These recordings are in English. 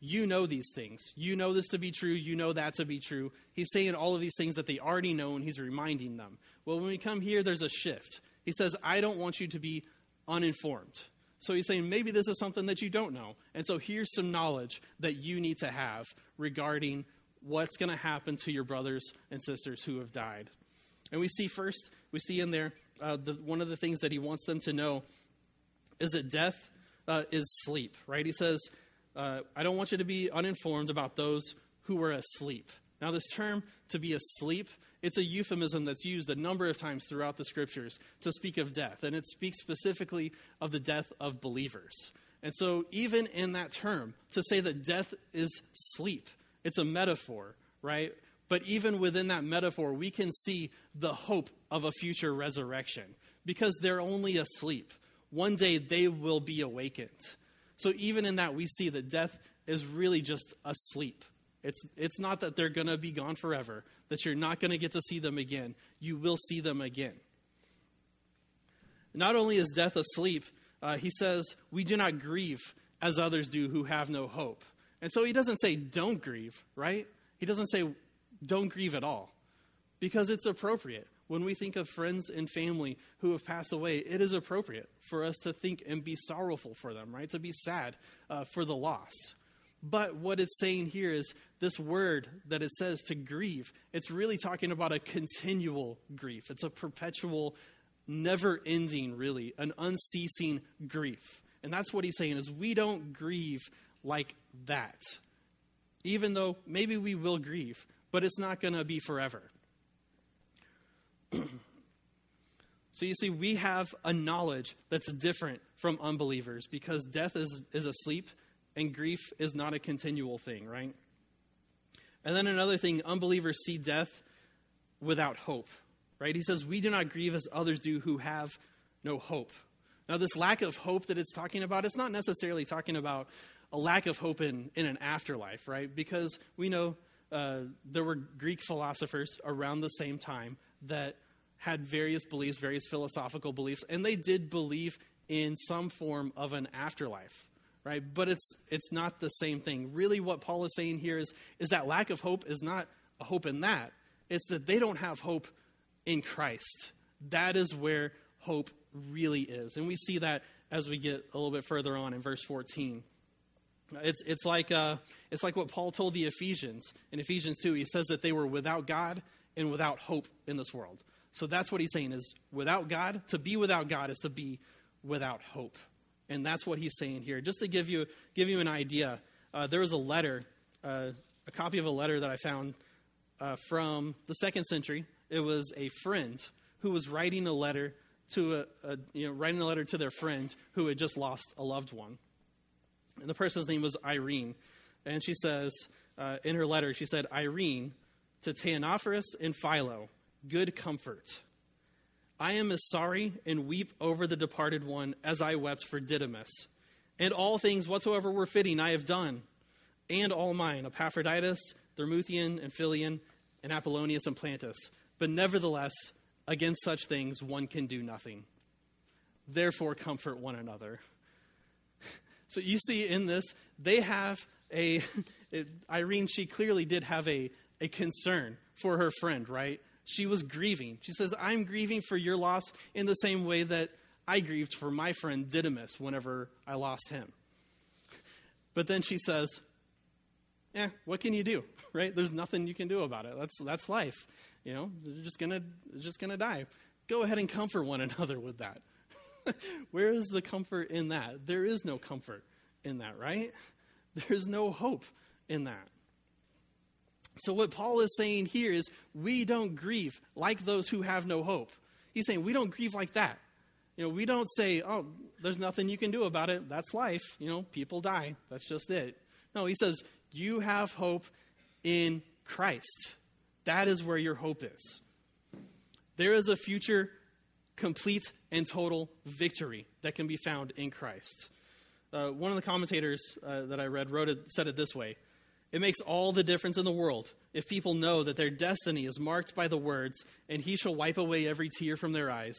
you know these things. You know this to be true. You know that to be true. He's saying all of these things that they already know, and he's reminding them. Well, when we come here, there's a shift. He says, I don't want you to be uninformed. So he's saying maybe this is something that you don't know. And so here's some knowledge that you need to have regarding what's going to happen to your brothers and sisters who have died. And we see first, we see in there, uh, the, one of the things that he wants them to know is that death uh, is sleep, right? He says, uh, I don't want you to be uninformed about those who were asleep. Now, this term to be asleep, it's a euphemism that's used a number of times throughout the scriptures to speak of death, and it speaks specifically of the death of believers. And so, even in that term, to say that death is sleep, it's a metaphor, right? But even within that metaphor, we can see the hope of a future resurrection because they're only asleep. One day they will be awakened. So even in that, we see that death is really just asleep. It's, it's not that they're going to be gone forever, that you're not going to get to see them again. You will see them again. Not only is death asleep, uh, he says, we do not grieve as others do who have no hope. And so he doesn't say, don't grieve, right? He doesn't say, don't grieve at all, because it's appropriate. When we think of friends and family who have passed away, it is appropriate for us to think and be sorrowful for them, right? To be sad uh, for the loss. But what it's saying here is this word that it says to grieve, it's really talking about a continual grief. It's a perpetual, never ending, really, an unceasing grief. And that's what he's saying is we don't grieve like that. Even though maybe we will grieve, but it's not going to be forever. so you see, we have a knowledge that's different from unbelievers because death is, is asleep and grief is not a continual thing, right? And then another thing, unbelievers see death without hope, right? He says, We do not grieve as others do who have no hope. Now, this lack of hope that it's talking about, it's not necessarily talking about a lack of hope in, in an afterlife, right? Because we know uh, there were Greek philosophers around the same time that had various beliefs, various philosophical beliefs, and they did believe in some form of an afterlife, right? But it's it's not the same thing. Really, what Paul is saying here is is that lack of hope is not a hope in that. It's that they don't have hope in Christ. That is where hope really is, and we see that as we get a little bit further on in verse 14. It's, it's, like, uh, it's like what Paul told the Ephesians in Ephesians 2. He says that they were without God and without hope in this world. So that's what he's saying is without God, to be without God is to be without hope. And that's what he's saying here. Just to give you, give you an idea, uh, there was a letter, uh, a copy of a letter that I found uh, from the second century. It was a friend who was writing a letter to a, a, you know, writing a letter to their friend who had just lost a loved one. And the person's name was Irene. And she says, uh, in her letter, she said, Irene, to Teanophorus and Philo, good comfort. I am as sorry and weep over the departed one as I wept for Didymus. And all things whatsoever were fitting I have done, and all mine, Epaphroditus, Thermuthion, and Philion, and Apollonius and Plantus. But nevertheless, against such things one can do nothing. Therefore, comfort one another. so you see in this, they have a, Irene, she clearly did have a, a concern for her friend, right? She was grieving. She says, I'm grieving for your loss in the same way that I grieved for my friend Didymus whenever I lost him. But then she says, Yeah, what can you do? Right? There's nothing you can do about it. That's that's life. You know, they're just gonna just gonna die. Go ahead and comfort one another with that. Where is the comfort in that? There is no comfort in that, right? There's no hope in that. So, what Paul is saying here is we don't grieve like those who have no hope. He's saying we don't grieve like that. You know, we don't say, oh, there's nothing you can do about it. That's life. You know, people die. That's just it. No, he says, you have hope in Christ. That is where your hope is. There is a future complete and total victory that can be found in Christ. Uh, one of the commentators uh, that I read wrote it, said it this way it makes all the difference in the world if people know that their destiny is marked by the words, and he shall wipe away every tear from their eyes,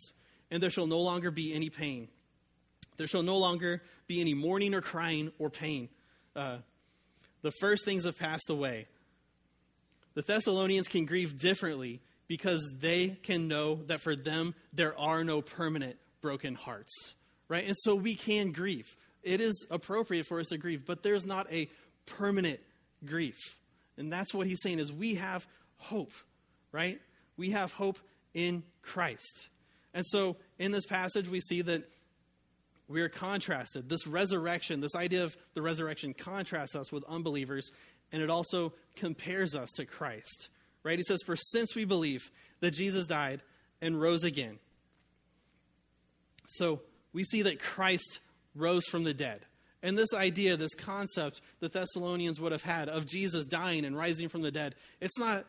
and there shall no longer be any pain. There shall no longer be any mourning or crying or pain. Uh, the first things have passed away. The Thessalonians can grieve differently because they can know that for them there are no permanent broken hearts, right? And so we can grieve. It is appropriate for us to grieve, but there's not a permanent grief. And that's what he's saying is we have hope, right? We have hope in Christ. And so in this passage we see that we are contrasted. This resurrection, this idea of the resurrection contrasts us with unbelievers, and it also compares us to Christ. Right? He says, For since we believe that Jesus died and rose again. So we see that Christ rose from the dead. And this idea, this concept the Thessalonians would have had of Jesus dying and rising from the dead, it's not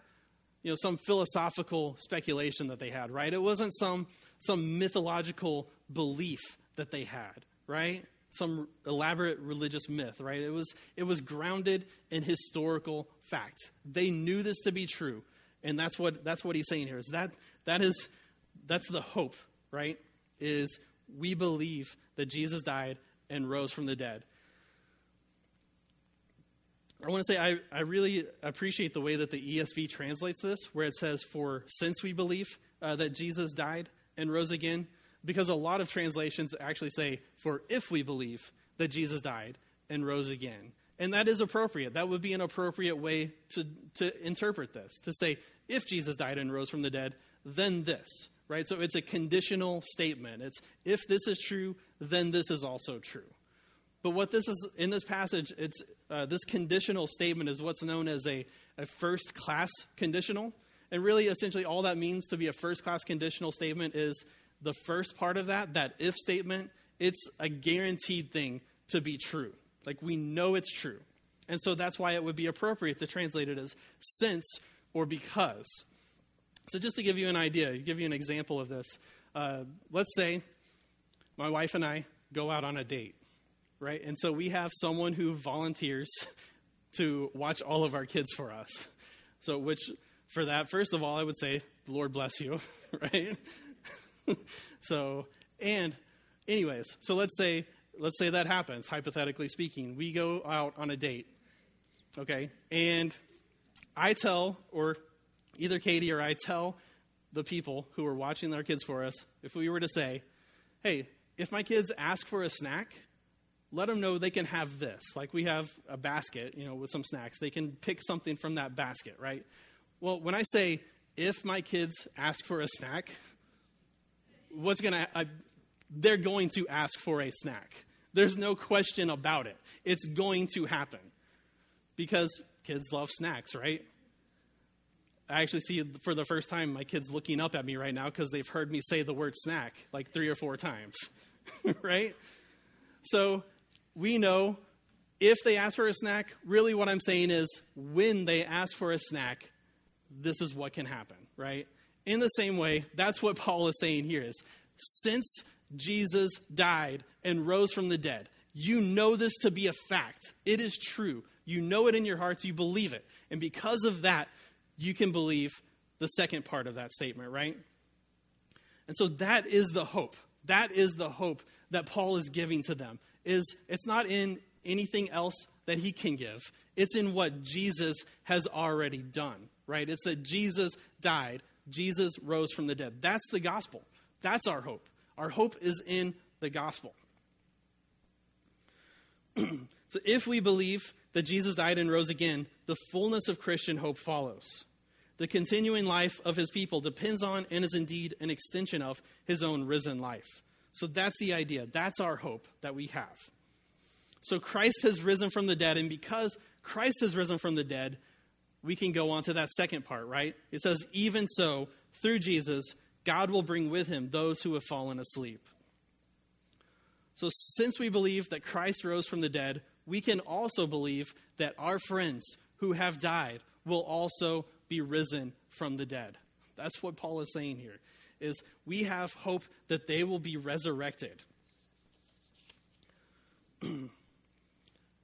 you know some philosophical speculation that they had, right? It wasn't some some mythological belief that they had, right? Some elaborate religious myth, right? It was, it was grounded in historical fact. They knew this to be true. And that's what, that's what he's saying here is that, that is, that's the hope, right? Is we believe that Jesus died and rose from the dead. I want to say I, I really appreciate the way that the ESV translates this, where it says, For since we believe uh, that Jesus died and rose again, because a lot of translations actually say, for if we believe that Jesus died and rose again. And that is appropriate. That would be an appropriate way to, to interpret this, to say, if Jesus died and rose from the dead, then this, right? So it's a conditional statement. It's if this is true, then this is also true. But what this is in this passage, it's uh, this conditional statement is what's known as a, a first class conditional. And really, essentially, all that means to be a first class conditional statement is the first part of that, that if statement, it's a guaranteed thing to be true. Like we know it's true. And so that's why it would be appropriate to translate it as since or because. So, just to give you an idea, give you an example of this, uh, let's say my wife and I go out on a date, right? And so we have someone who volunteers to watch all of our kids for us. So, which for that, first of all, I would say, Lord bless you, right? so, and anyways, so let's say let's say that happens, hypothetically speaking. We go out on a date. Okay? And I tell or either Katie or I tell the people who are watching their kids for us, if we were to say, "Hey, if my kids ask for a snack, let them know they can have this. Like we have a basket, you know, with some snacks. They can pick something from that basket, right? Well, when I say if my kids ask for a snack, what's going to, they're going to ask for a snack. There's no question about it. It's going to happen because kids love snacks, right? I actually see for the first time my kids looking up at me right now because they've heard me say the word snack like three or four times, right? So we know if they ask for a snack, really what I'm saying is when they ask for a snack, this is what can happen, right? In the same way, that's what Paul is saying here is since Jesus died and rose from the dead, you know this to be a fact. It is true. You know it in your hearts, you believe it. And because of that, you can believe the second part of that statement, right? And so that is the hope. That is the hope that Paul is giving to them. Is it's not in anything else that he can give. It's in what Jesus has already done, right? It's that Jesus died Jesus rose from the dead. That's the gospel. That's our hope. Our hope is in the gospel. so if we believe that Jesus died and rose again, the fullness of Christian hope follows. The continuing life of his people depends on and is indeed an extension of his own risen life. So that's the idea. That's our hope that we have. So Christ has risen from the dead, and because Christ has risen from the dead, we can go on to that second part, right? It says, Even so, through Jesus, God will bring with him those who have fallen asleep. So, since we believe that Christ rose from the dead, we can also believe that our friends who have died will also be risen from the dead. That's what Paul is saying here is we have hope that they will be resurrected.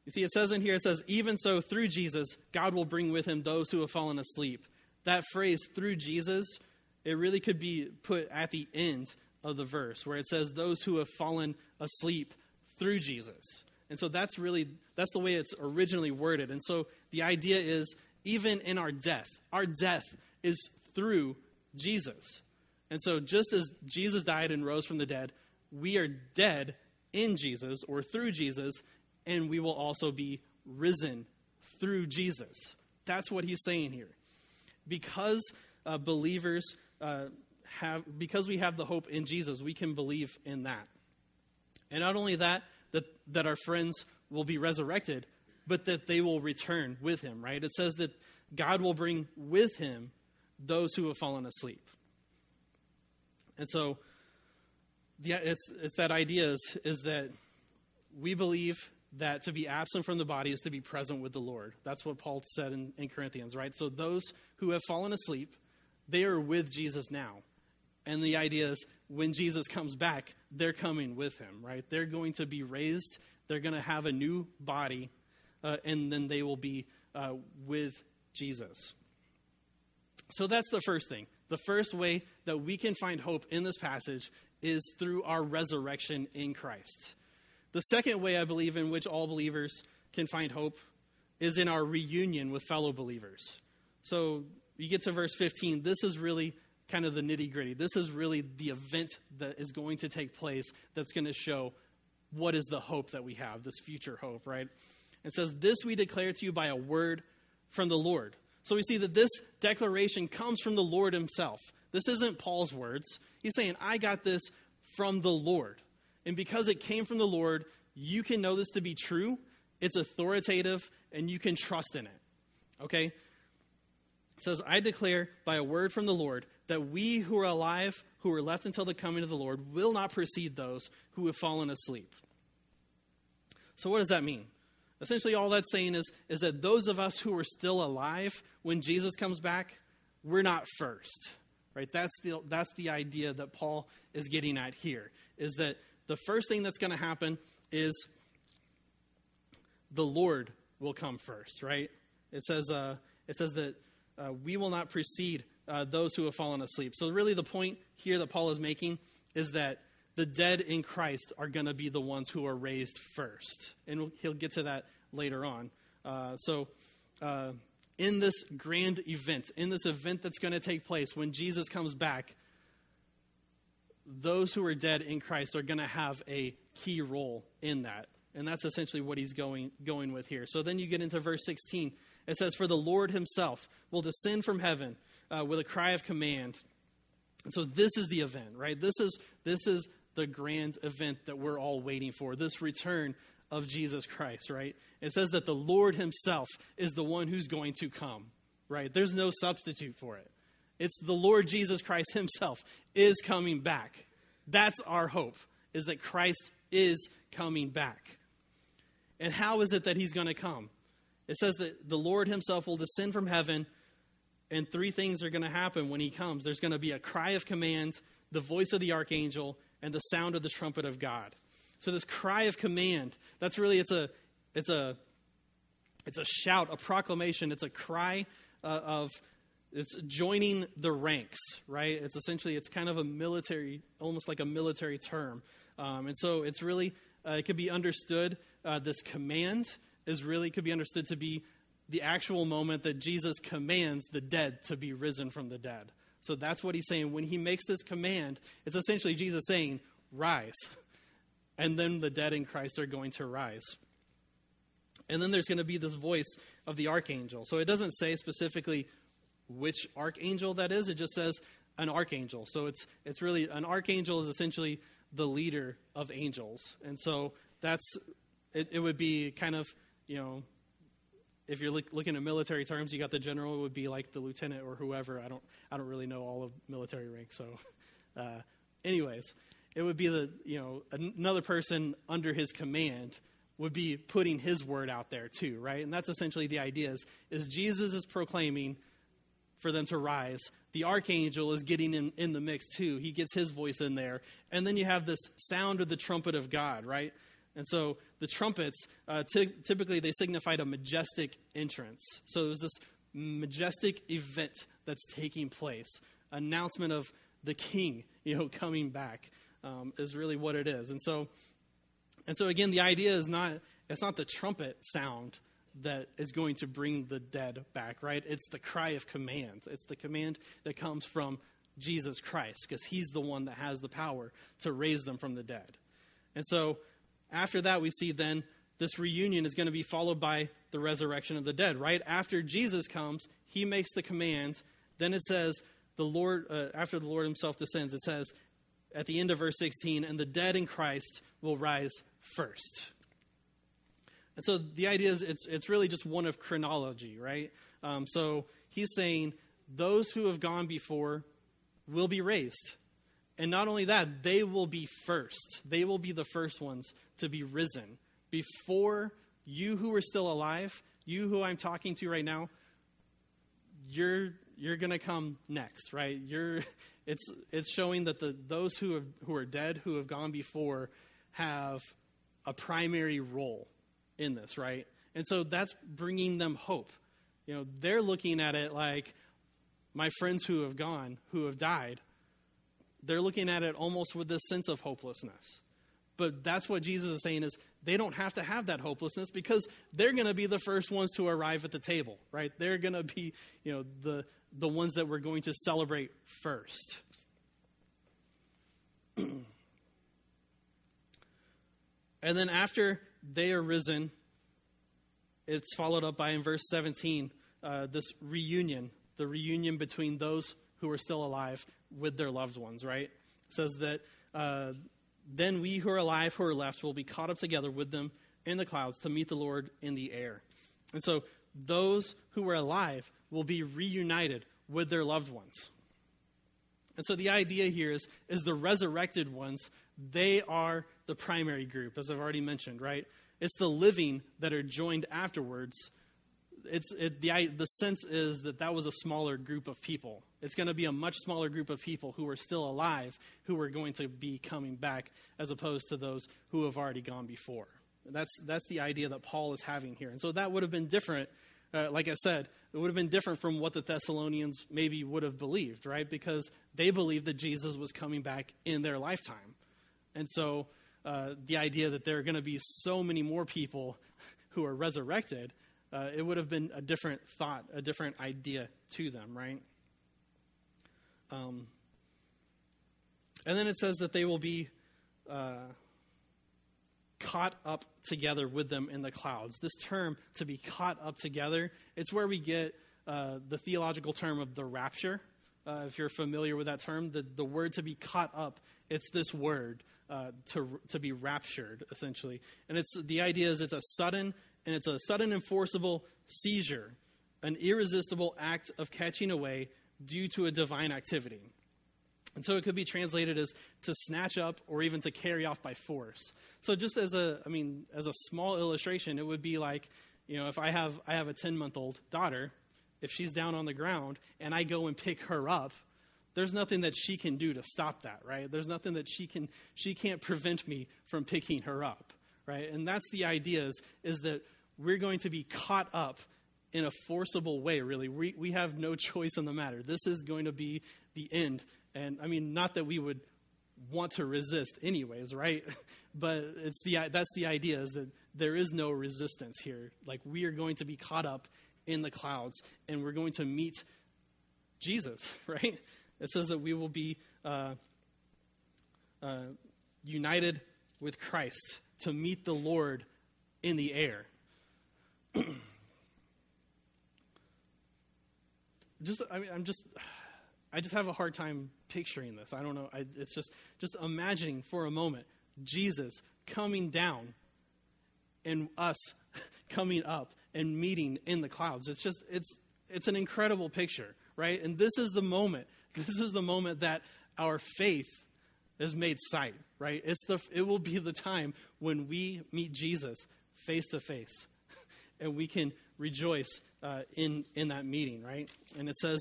You see, it says in here, it says, even so, through Jesus, God will bring with him those who have fallen asleep. That phrase, through Jesus, it really could be put at the end of the verse where it says, those who have fallen asleep through Jesus. And so that's really that's the way it's originally worded. And so the idea is even in our death, our death is through Jesus. And so just as Jesus died and rose from the dead, we are dead in Jesus or through Jesus, and we will also be risen through Jesus. That's what he's saying here. Because uh, believers uh, have, because we have the hope in Jesus, we can believe in that. And not only that, that, that our friends will be resurrected, but that they will return with him, right? It says that God will bring with him those who have fallen asleep. And so, yeah, it's, it's that idea is, is that we believe that to be absent from the body is to be present with the Lord. That's what Paul said in, in Corinthians, right? So those who have fallen asleep, they are with Jesus now. And the idea is when Jesus comes back, they're coming with him, right? They're going to be raised, they're going to have a new body, uh, and then they will be uh, with Jesus. So that's the first thing. The first way that we can find hope in this passage is through our resurrection in Christ. The second way I believe in which all believers can find hope is in our reunion with fellow believers. So you get to verse 15. This is really kind of the nitty gritty. This is really the event that is going to take place that's going to show what is the hope that we have, this future hope, right? It says, This we declare to you by a word from the Lord. So we see that this declaration comes from the Lord himself. This isn't Paul's words. He's saying, I got this from the Lord. And because it came from the Lord, you can know this to be true. It's authoritative, and you can trust in it. Okay? It says, I declare by a word from the Lord that we who are alive, who are left until the coming of the Lord, will not precede those who have fallen asleep. So, what does that mean? Essentially, all that's saying is, is that those of us who are still alive when Jesus comes back, we're not first. Right? That's the, that's the idea that Paul is getting at here, is that the first thing that's going to happen is the Lord will come first, right? It says, uh, it says that uh, we will not precede uh, those who have fallen asleep. So, really, the point here that Paul is making is that the dead in Christ are going to be the ones who are raised first. And he'll get to that later on. Uh, so, uh, in this grand event, in this event that's going to take place when Jesus comes back, those who are dead in Christ are going to have a key role in that. And that's essentially what he's going, going with here. So then you get into verse 16. It says, For the Lord himself will descend from heaven uh, with a cry of command. And so this is the event, right? This is, this is the grand event that we're all waiting for this return of Jesus Christ, right? It says that the Lord himself is the one who's going to come, right? There's no substitute for it. It's the Lord Jesus Christ himself is coming back. That's our hope, is that Christ is coming back. And how is it that he's going to come? It says that the Lord himself will descend from heaven, and three things are going to happen when he comes. There's going to be a cry of command, the voice of the archangel, and the sound of the trumpet of God. So this cry of command, that's really it's a it's a it's a shout, a proclamation, it's a cry uh, of it's joining the ranks, right? It's essentially it's kind of a military, almost like a military term, um, and so it's really uh, it could be understood. Uh, this command is really could be understood to be the actual moment that Jesus commands the dead to be risen from the dead. So that's what he's saying when he makes this command. It's essentially Jesus saying, "Rise," and then the dead in Christ are going to rise. And then there's going to be this voice of the archangel. So it doesn't say specifically which archangel that is. It just says an archangel. So it's it's really an archangel is essentially the leader of angels, and so that's it, it would be kind of you know if you're look, looking at military terms, you got the general would be like the lieutenant or whoever. I don't I don't really know all of military ranks. So, uh, anyways, it would be the you know another person under his command would be putting his word out there too, right? And that's essentially the idea is, is Jesus is proclaiming for them to rise. The archangel is getting in, in the mix too. He gets his voice in there. And then you have this sound of the trumpet of God, right? And so the trumpets, uh, t- typically they signified a majestic entrance. So it was this majestic event that's taking place. Announcement of the king, you know, coming back um, is really what it is. And so And so again, the idea is not it's not the trumpet sound that is going to bring the dead back, right? It's the cry of command. It's the command that comes from Jesus Christ because he's the one that has the power to raise them from the dead. And so after that, we see then this reunion is going to be followed by the resurrection of the dead, right? After Jesus comes, he makes the command. Then it says, the Lord, uh, after the Lord himself descends, it says at the end of verse 16, and the dead in Christ will rise first. And so the idea is it's, it's really just one of chronology, right? Um, so he's saying those who have gone before will be raised. And not only that, they will be first. They will be the first ones to be risen. Before you who are still alive, you who I'm talking to right now, you're you're going to come next, right? You're it's it's showing that the those who have who are dead who have gone before have a primary role in this, right? And so that's bringing them hope. You know, they're looking at it like my friends who have gone, who have died, they're looking at it almost with this sense of hopelessness. But that's what Jesus is saying is they don't have to have that hopelessness because they're going to be the first ones to arrive at the table, right? They're going to be, you know, the the ones that we're going to celebrate first. and then after they are risen, it's followed up by in verse 17 uh, this reunion, the reunion between those who are still alive with their loved ones, right? It says that uh, then we who are alive, who are left, will be caught up together with them in the clouds to meet the Lord in the air. And so those who are alive will be reunited with their loved ones. And so the idea here is, is the resurrected ones, they are the primary group, as I've already mentioned, right? It's the living that are joined afterwards. It's, it, the, the sense is that that was a smaller group of people. It's going to be a much smaller group of people who are still alive who are going to be coming back as opposed to those who have already gone before. That's, that's the idea that Paul is having here. And so that would have been different, uh, like I said, it would have been different from what the Thessalonians maybe would have believed, right? Because they believed that Jesus was coming back in their lifetime. And so uh, the idea that there are going to be so many more people who are resurrected, uh, it would have been a different thought, a different idea to them, right? Um, and then it says that they will be uh, caught up together with them in the clouds. This term, to be caught up together, it's where we get uh, the theological term of the rapture. Uh, if you're familiar with that term, the, the word to be caught up, it's this word uh, to, to be raptured, essentially. And it's the idea is it's a sudden and it's a sudden enforceable seizure, an irresistible act of catching away due to a divine activity. And so it could be translated as to snatch up or even to carry off by force. So just as a, I mean, as a small illustration, it would be like, you know, if I have, I have a 10 month old daughter, if she's down on the ground and I go and pick her up, there's nothing that she can do to stop that, right? There's nothing that she can, she can't prevent me from picking her up, right? And that's the idea is, is that we're going to be caught up in a forcible way, really. We, we have no choice in the matter. This is going to be the end and I mean, not that we would want to resist anyways, right? but it's the that's the idea is that there is no resistance here. Like we are going to be caught up in the clouds and we're going to meet Jesus, right? It says that we will be uh, uh, united with Christ to meet the Lord in the air. just, I mean, I'm just. I just have a hard time picturing this. I don't know. I, it's just just imagining for a moment Jesus coming down and us coming up and meeting in the clouds. It's just it's it's an incredible picture, right? And this is the moment. This is the moment that our faith is made sight, right? It's the it will be the time when we meet Jesus face to face, and we can rejoice uh, in in that meeting, right? And it says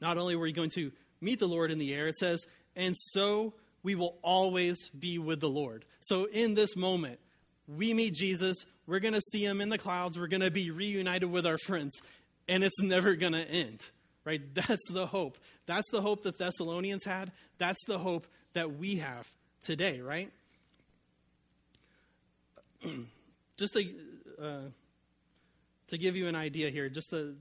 not only were you going to meet the Lord in the air, it says, and so we will always be with the Lord. So in this moment, we meet Jesus, we're going to see him in the clouds, we're going to be reunited with our friends, and it's never going to end. Right? That's the hope. That's the hope the Thessalonians had. That's the hope that we have today, right? just to, uh, to give you an idea here, just the,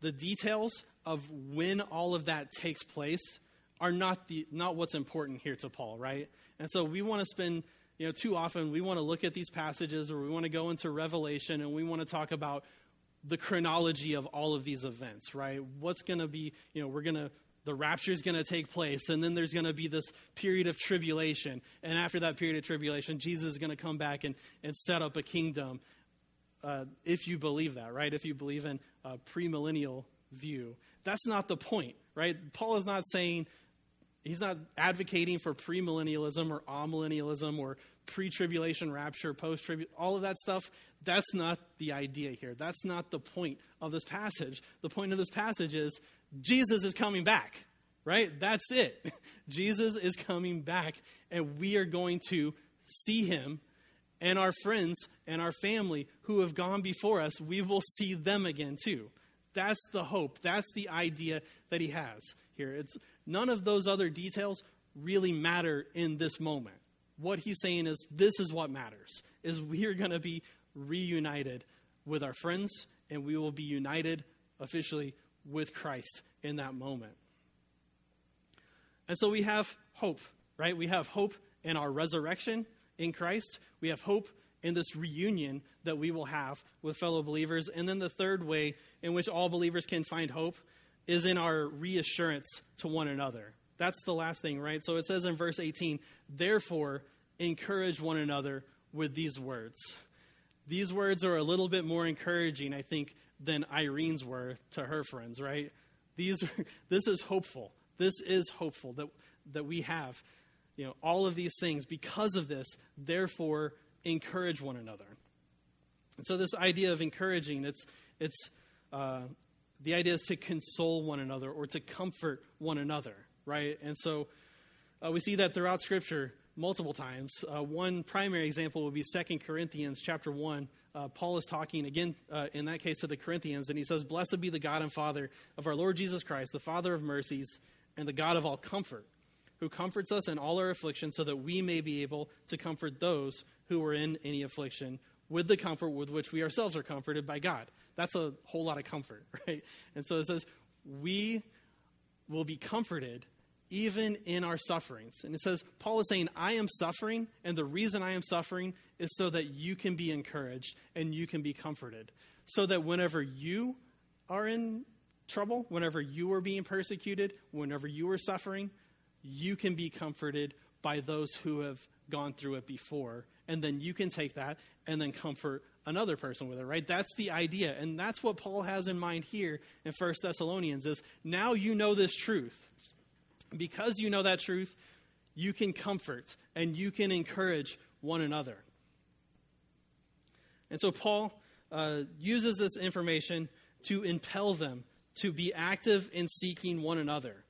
the details of when all of that takes place are not, the, not what's important here to Paul, right? And so we want to spend, you know, too often we want to look at these passages or we want to go into Revelation and we want to talk about the chronology of all of these events, right? What's going to be, you know, we're going to the rapture is going to take place, and then there's going to be this period of tribulation. And after that period of tribulation, Jesus is going to come back and, and set up a kingdom. Uh, if you believe that, right? If you believe in a premillennial view, that's not the point, right? Paul is not saying, he's not advocating for premillennialism or amillennialism or pre tribulation rapture, post tribulation, all of that stuff. That's not the idea here. That's not the point of this passage. The point of this passage is Jesus is coming back, right? That's it. Jesus is coming back, and we are going to see him and our friends and our family who have gone before us, we will see them again too. That's the hope. That's the idea that he has here. It's none of those other details really matter in this moment. What he's saying is this is what matters. Is we are going to be reunited with our friends and we will be united officially with Christ in that moment. And so we have hope, right? We have hope in our resurrection in Christ. We have hope in this reunion that we will have with fellow believers. And then the third way in which all believers can find hope is in our reassurance to one another. That's the last thing, right? So it says in verse 18, therefore, encourage one another with these words. These words are a little bit more encouraging, I think, than Irene's were to her friends, right? These, this is hopeful. This is hopeful that, that we have you know, all of these things because of this, therefore encourage one another. And so this idea of encouraging, it's, it's uh, the idea is to console one another or to comfort one another, right? And so uh, we see that throughout Scripture multiple times. Uh, one primary example would be Second Corinthians chapter 1. Uh, Paul is talking again, uh, in that case, to the Corinthians, and he says, Blessed be the God and Father of our Lord Jesus Christ, the Father of mercies and the God of all comfort who comforts us in all our affliction, so that we may be able to comfort those who are in any affliction with the comfort with which we ourselves are comforted by God. That's a whole lot of comfort, right? And so it says, we will be comforted even in our sufferings. And it says, Paul is saying, I am suffering, and the reason I am suffering is so that you can be encouraged and you can be comforted. So that whenever you are in trouble, whenever you are being persecuted, whenever you are suffering, you can be comforted by those who have gone through it before. And then you can take that and then comfort another person with it, right? That's the idea. And that's what Paul has in mind here in First Thessalonians is now you know this truth. Because you know that truth, you can comfort and you can encourage one another. And so Paul uh, uses this information to impel them to be active in seeking one another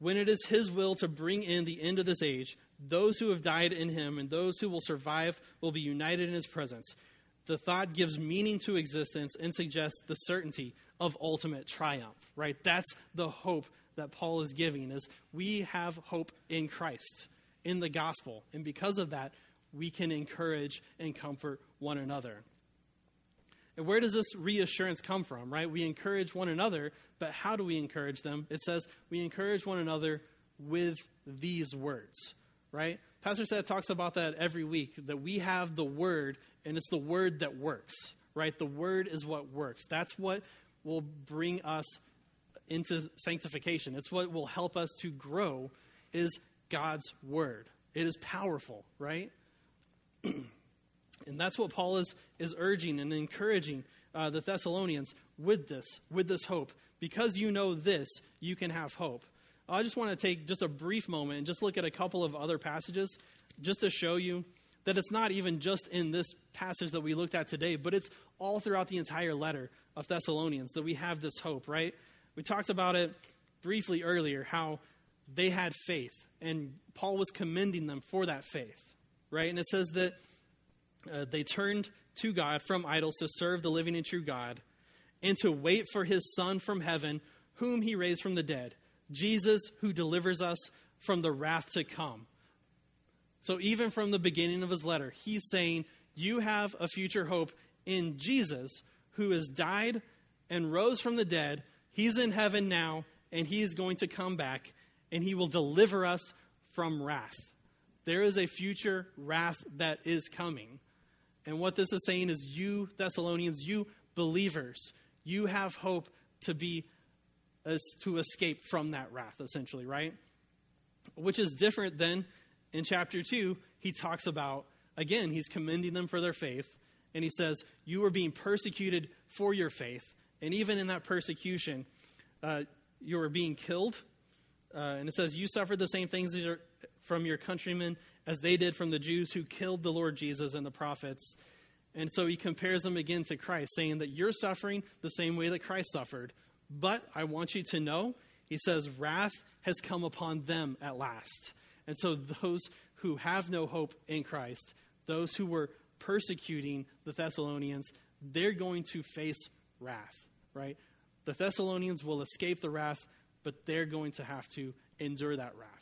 when it is his will to bring in the end of this age, those who have died in him and those who will survive will be united in his presence. The thought gives meaning to existence and suggests the certainty of ultimate triumph, right? That's the hope that Paul is giving is we have hope in Christ, in the gospel. And because of that, we can encourage and comfort one another. And where does this reassurance come from, right? We encourage one another, but how do we encourage them? It says we encourage one another with these words, right? Pastor Seth talks about that every week, that we have the word, and it's the word that works, right? The word is what works. That's what will bring us into sanctification. It's what will help us to grow is God's word. It is powerful, right? And that's what Paul is, is urging and encouraging uh, the Thessalonians with this, with this hope. Because you know this, you can have hope. I just want to take just a brief moment and just look at a couple of other passages just to show you that it's not even just in this passage that we looked at today, but it's all throughout the entire letter of Thessalonians that we have this hope, right? We talked about it briefly earlier, how they had faith, and Paul was commending them for that faith, right? And it says that uh, they turned to God from idols to serve the living and true God and to wait for his Son from heaven, whom he raised from the dead, Jesus, who delivers us from the wrath to come. So, even from the beginning of his letter, he's saying, You have a future hope in Jesus, who has died and rose from the dead. He's in heaven now, and he's going to come back, and he will deliver us from wrath. There is a future wrath that is coming. And what this is saying is, you Thessalonians, you believers, you have hope to be as to escape from that wrath, essentially, right? Which is different than in chapter 2, he talks about, again, he's commending them for their faith. And he says, You are being persecuted for your faith. And even in that persecution, uh, you are being killed. Uh, and it says, You suffered the same things from your countrymen as they did from the Jews who killed the Lord Jesus and the prophets. And so he compares them again to Christ, saying that you're suffering the same way that Christ suffered. But I want you to know, he says, wrath has come upon them at last. And so those who have no hope in Christ, those who were persecuting the Thessalonians, they're going to face wrath, right? The Thessalonians will escape the wrath, but they're going to have to endure that wrath.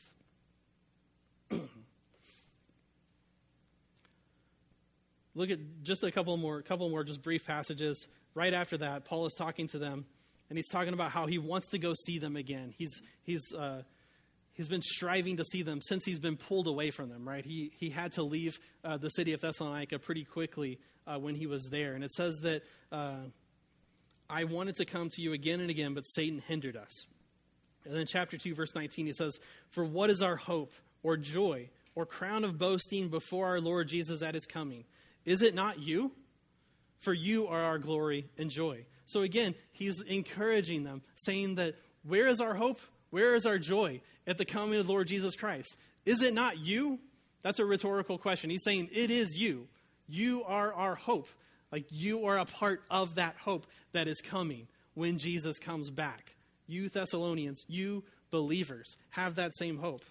Look at just a couple more, couple more, just brief passages. Right after that, Paul is talking to them, and he's talking about how he wants to go see them again. He's he's uh, he's been striving to see them since he's been pulled away from them. Right? He he had to leave uh, the city of Thessalonica pretty quickly uh, when he was there, and it says that uh, I wanted to come to you again and again, but Satan hindered us. And then chapter two, verse nineteen, he says, "For what is our hope or joy or crown of boasting before our Lord Jesus at his coming? Is it not you? For you are our glory and joy." So again, he's encouraging them, saying that where is our hope? Where is our joy at the coming of the Lord Jesus Christ? Is it not you? That's a rhetorical question. He's saying, It is you. You are our hope. Like you are a part of that hope that is coming when Jesus comes back. You Thessalonians, you believers, have that same hope.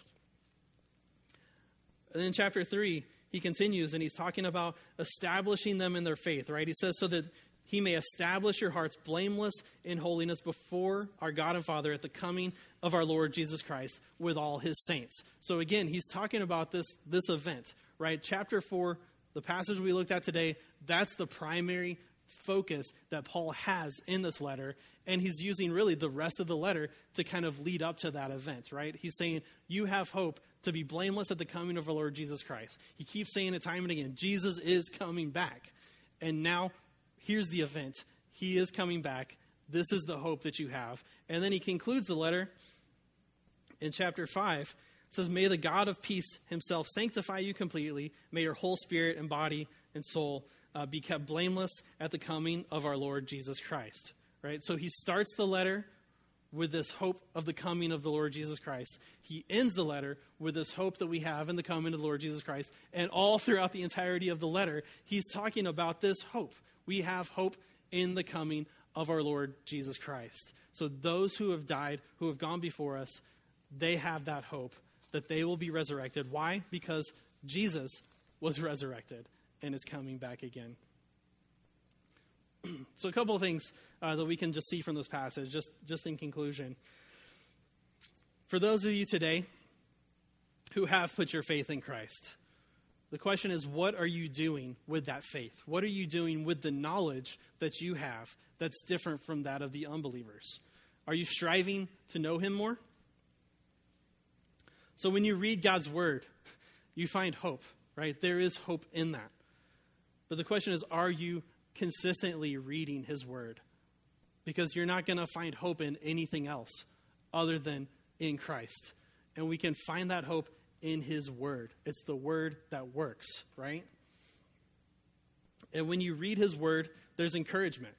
And in chapter 3, he continues and he's talking about establishing them in their faith, right? He says, So that he may establish your hearts blameless in holiness before our God and Father at the coming of our Lord Jesus Christ with all his saints. So again, he's talking about this, this event, right? Chapter 4, the passage we looked at today, that's the primary focus that Paul has in this letter. And he's using really the rest of the letter to kind of lead up to that event, right? He's saying, You have hope to be blameless at the coming of our Lord Jesus Christ. He keeps saying it time and again Jesus is coming back. And now here's the event. He is coming back. This is the hope that you have. And then he concludes the letter in chapter 5. It says, May the God of peace himself sanctify you completely. May your whole spirit and body and soul uh, be kept blameless at the coming of our Lord Jesus Christ. Right? So he starts the letter with this hope of the coming of the Lord Jesus Christ. He ends the letter with this hope that we have in the coming of the Lord Jesus Christ. And all throughout the entirety of the letter, he's talking about this hope we have hope in the coming of our Lord Jesus Christ. So those who have died, who have gone before us, they have that hope that they will be resurrected. Why? Because Jesus was resurrected and is coming back again. so, a couple of things uh, that we can just see from this passage, just, just in conclusion. For those of you today who have put your faith in Christ, the question is, what are you doing with that faith? What are you doing with the knowledge that you have that's different from that of the unbelievers? Are you striving to know Him more? So, when you read God's Word, you find hope, right? There is hope in that. But the question is, are you consistently reading His Word? Because you're not going to find hope in anything else other than in Christ. And we can find that hope in His Word. It's the Word that works, right? And when you read His Word, there's encouragement.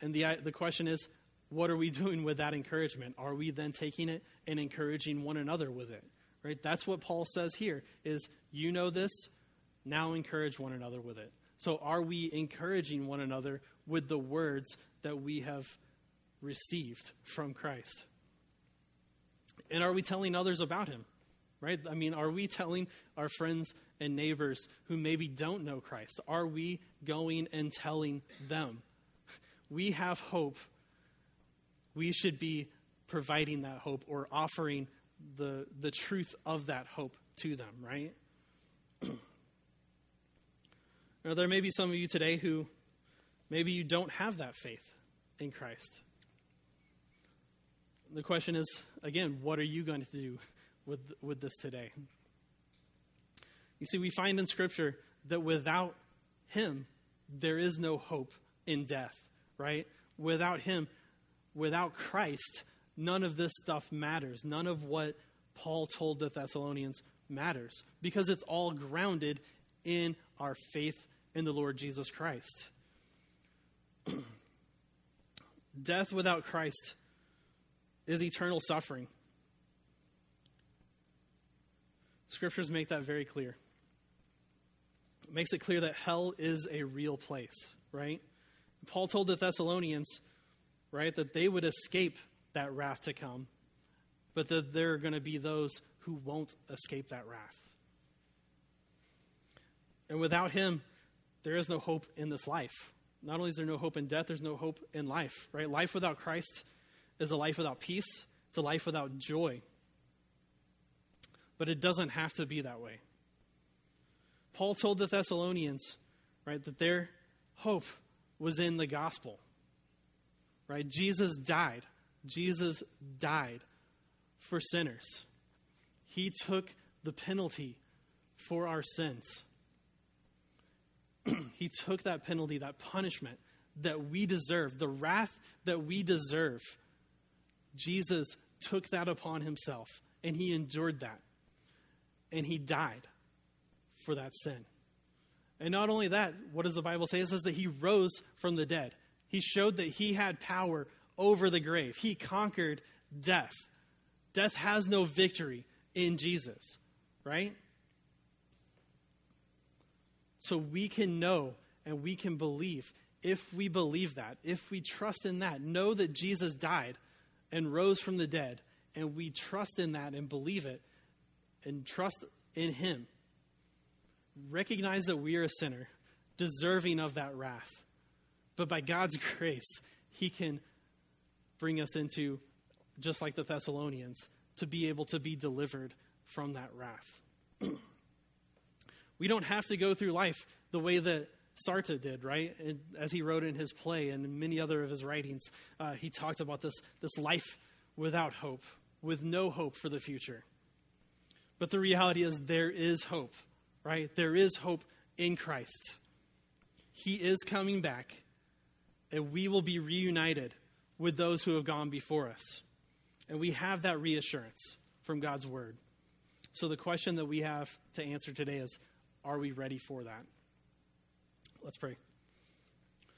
And the, the question is, what are we doing with that encouragement? Are we then taking it and encouraging one another with it? Right? That's what Paul says here is you know this, now encourage one another with it. So are we encouraging one another with the words that we have received from Christ? And are we telling others about him? right? I mean, are we telling our friends and neighbors who maybe don't know Christ? Are we going and telling them? We have hope. We should be providing that hope or offering the, the truth of that hope to them, right? Or there may be some of you today who maybe you don't have that faith in Christ. The question is, again, what are you going to do with, with this today? You see, we find in Scripture that without Him, there is no hope in death, right? Without Him, without Christ, none of this stuff matters. None of what Paul told the Thessalonians matters because it's all grounded in our faith in the Lord Jesus Christ. Death without Christ is eternal suffering. Scriptures make that very clear. It makes it clear that hell is a real place, right? Paul told the Thessalonians, right, that they would escape that wrath to come, but that there are going to be those who won't escape that wrath. And without him, there is no hope in this life. Not only is there no hope in death, there's no hope in life, right? Life without Christ is a life without peace, it's a life without joy. But it doesn't have to be that way. Paul told the Thessalonians, right, that their hope was in the gospel. Right? Jesus died. Jesus died for sinners. He took the penalty for our sins. he took that penalty, that punishment that we deserve, the wrath that we deserve. Jesus took that upon himself and he endured that. And he died for that sin. And not only that, what does the Bible say? It says that he rose from the dead. He showed that he had power over the grave. He conquered death. Death has no victory in Jesus, right? So we can know and we can believe if we believe that, if we trust in that, know that Jesus died and rose from the dead, and we trust in that and believe it and trust in Him. Recognize that we are a sinner, deserving of that wrath. But by God's grace, He can bring us into, just like the Thessalonians, to be able to be delivered from that wrath. we don't have to go through life the way that Sartre did, right? And as he wrote in his play and in many other of his writings, uh, he talked about this, this life without hope, with no hope for the future. But the reality is, there is hope, right? There is hope in Christ. He is coming back, and we will be reunited with those who have gone before us. And we have that reassurance from God's word. So the question that we have to answer today is are we ready for that? Let's pray.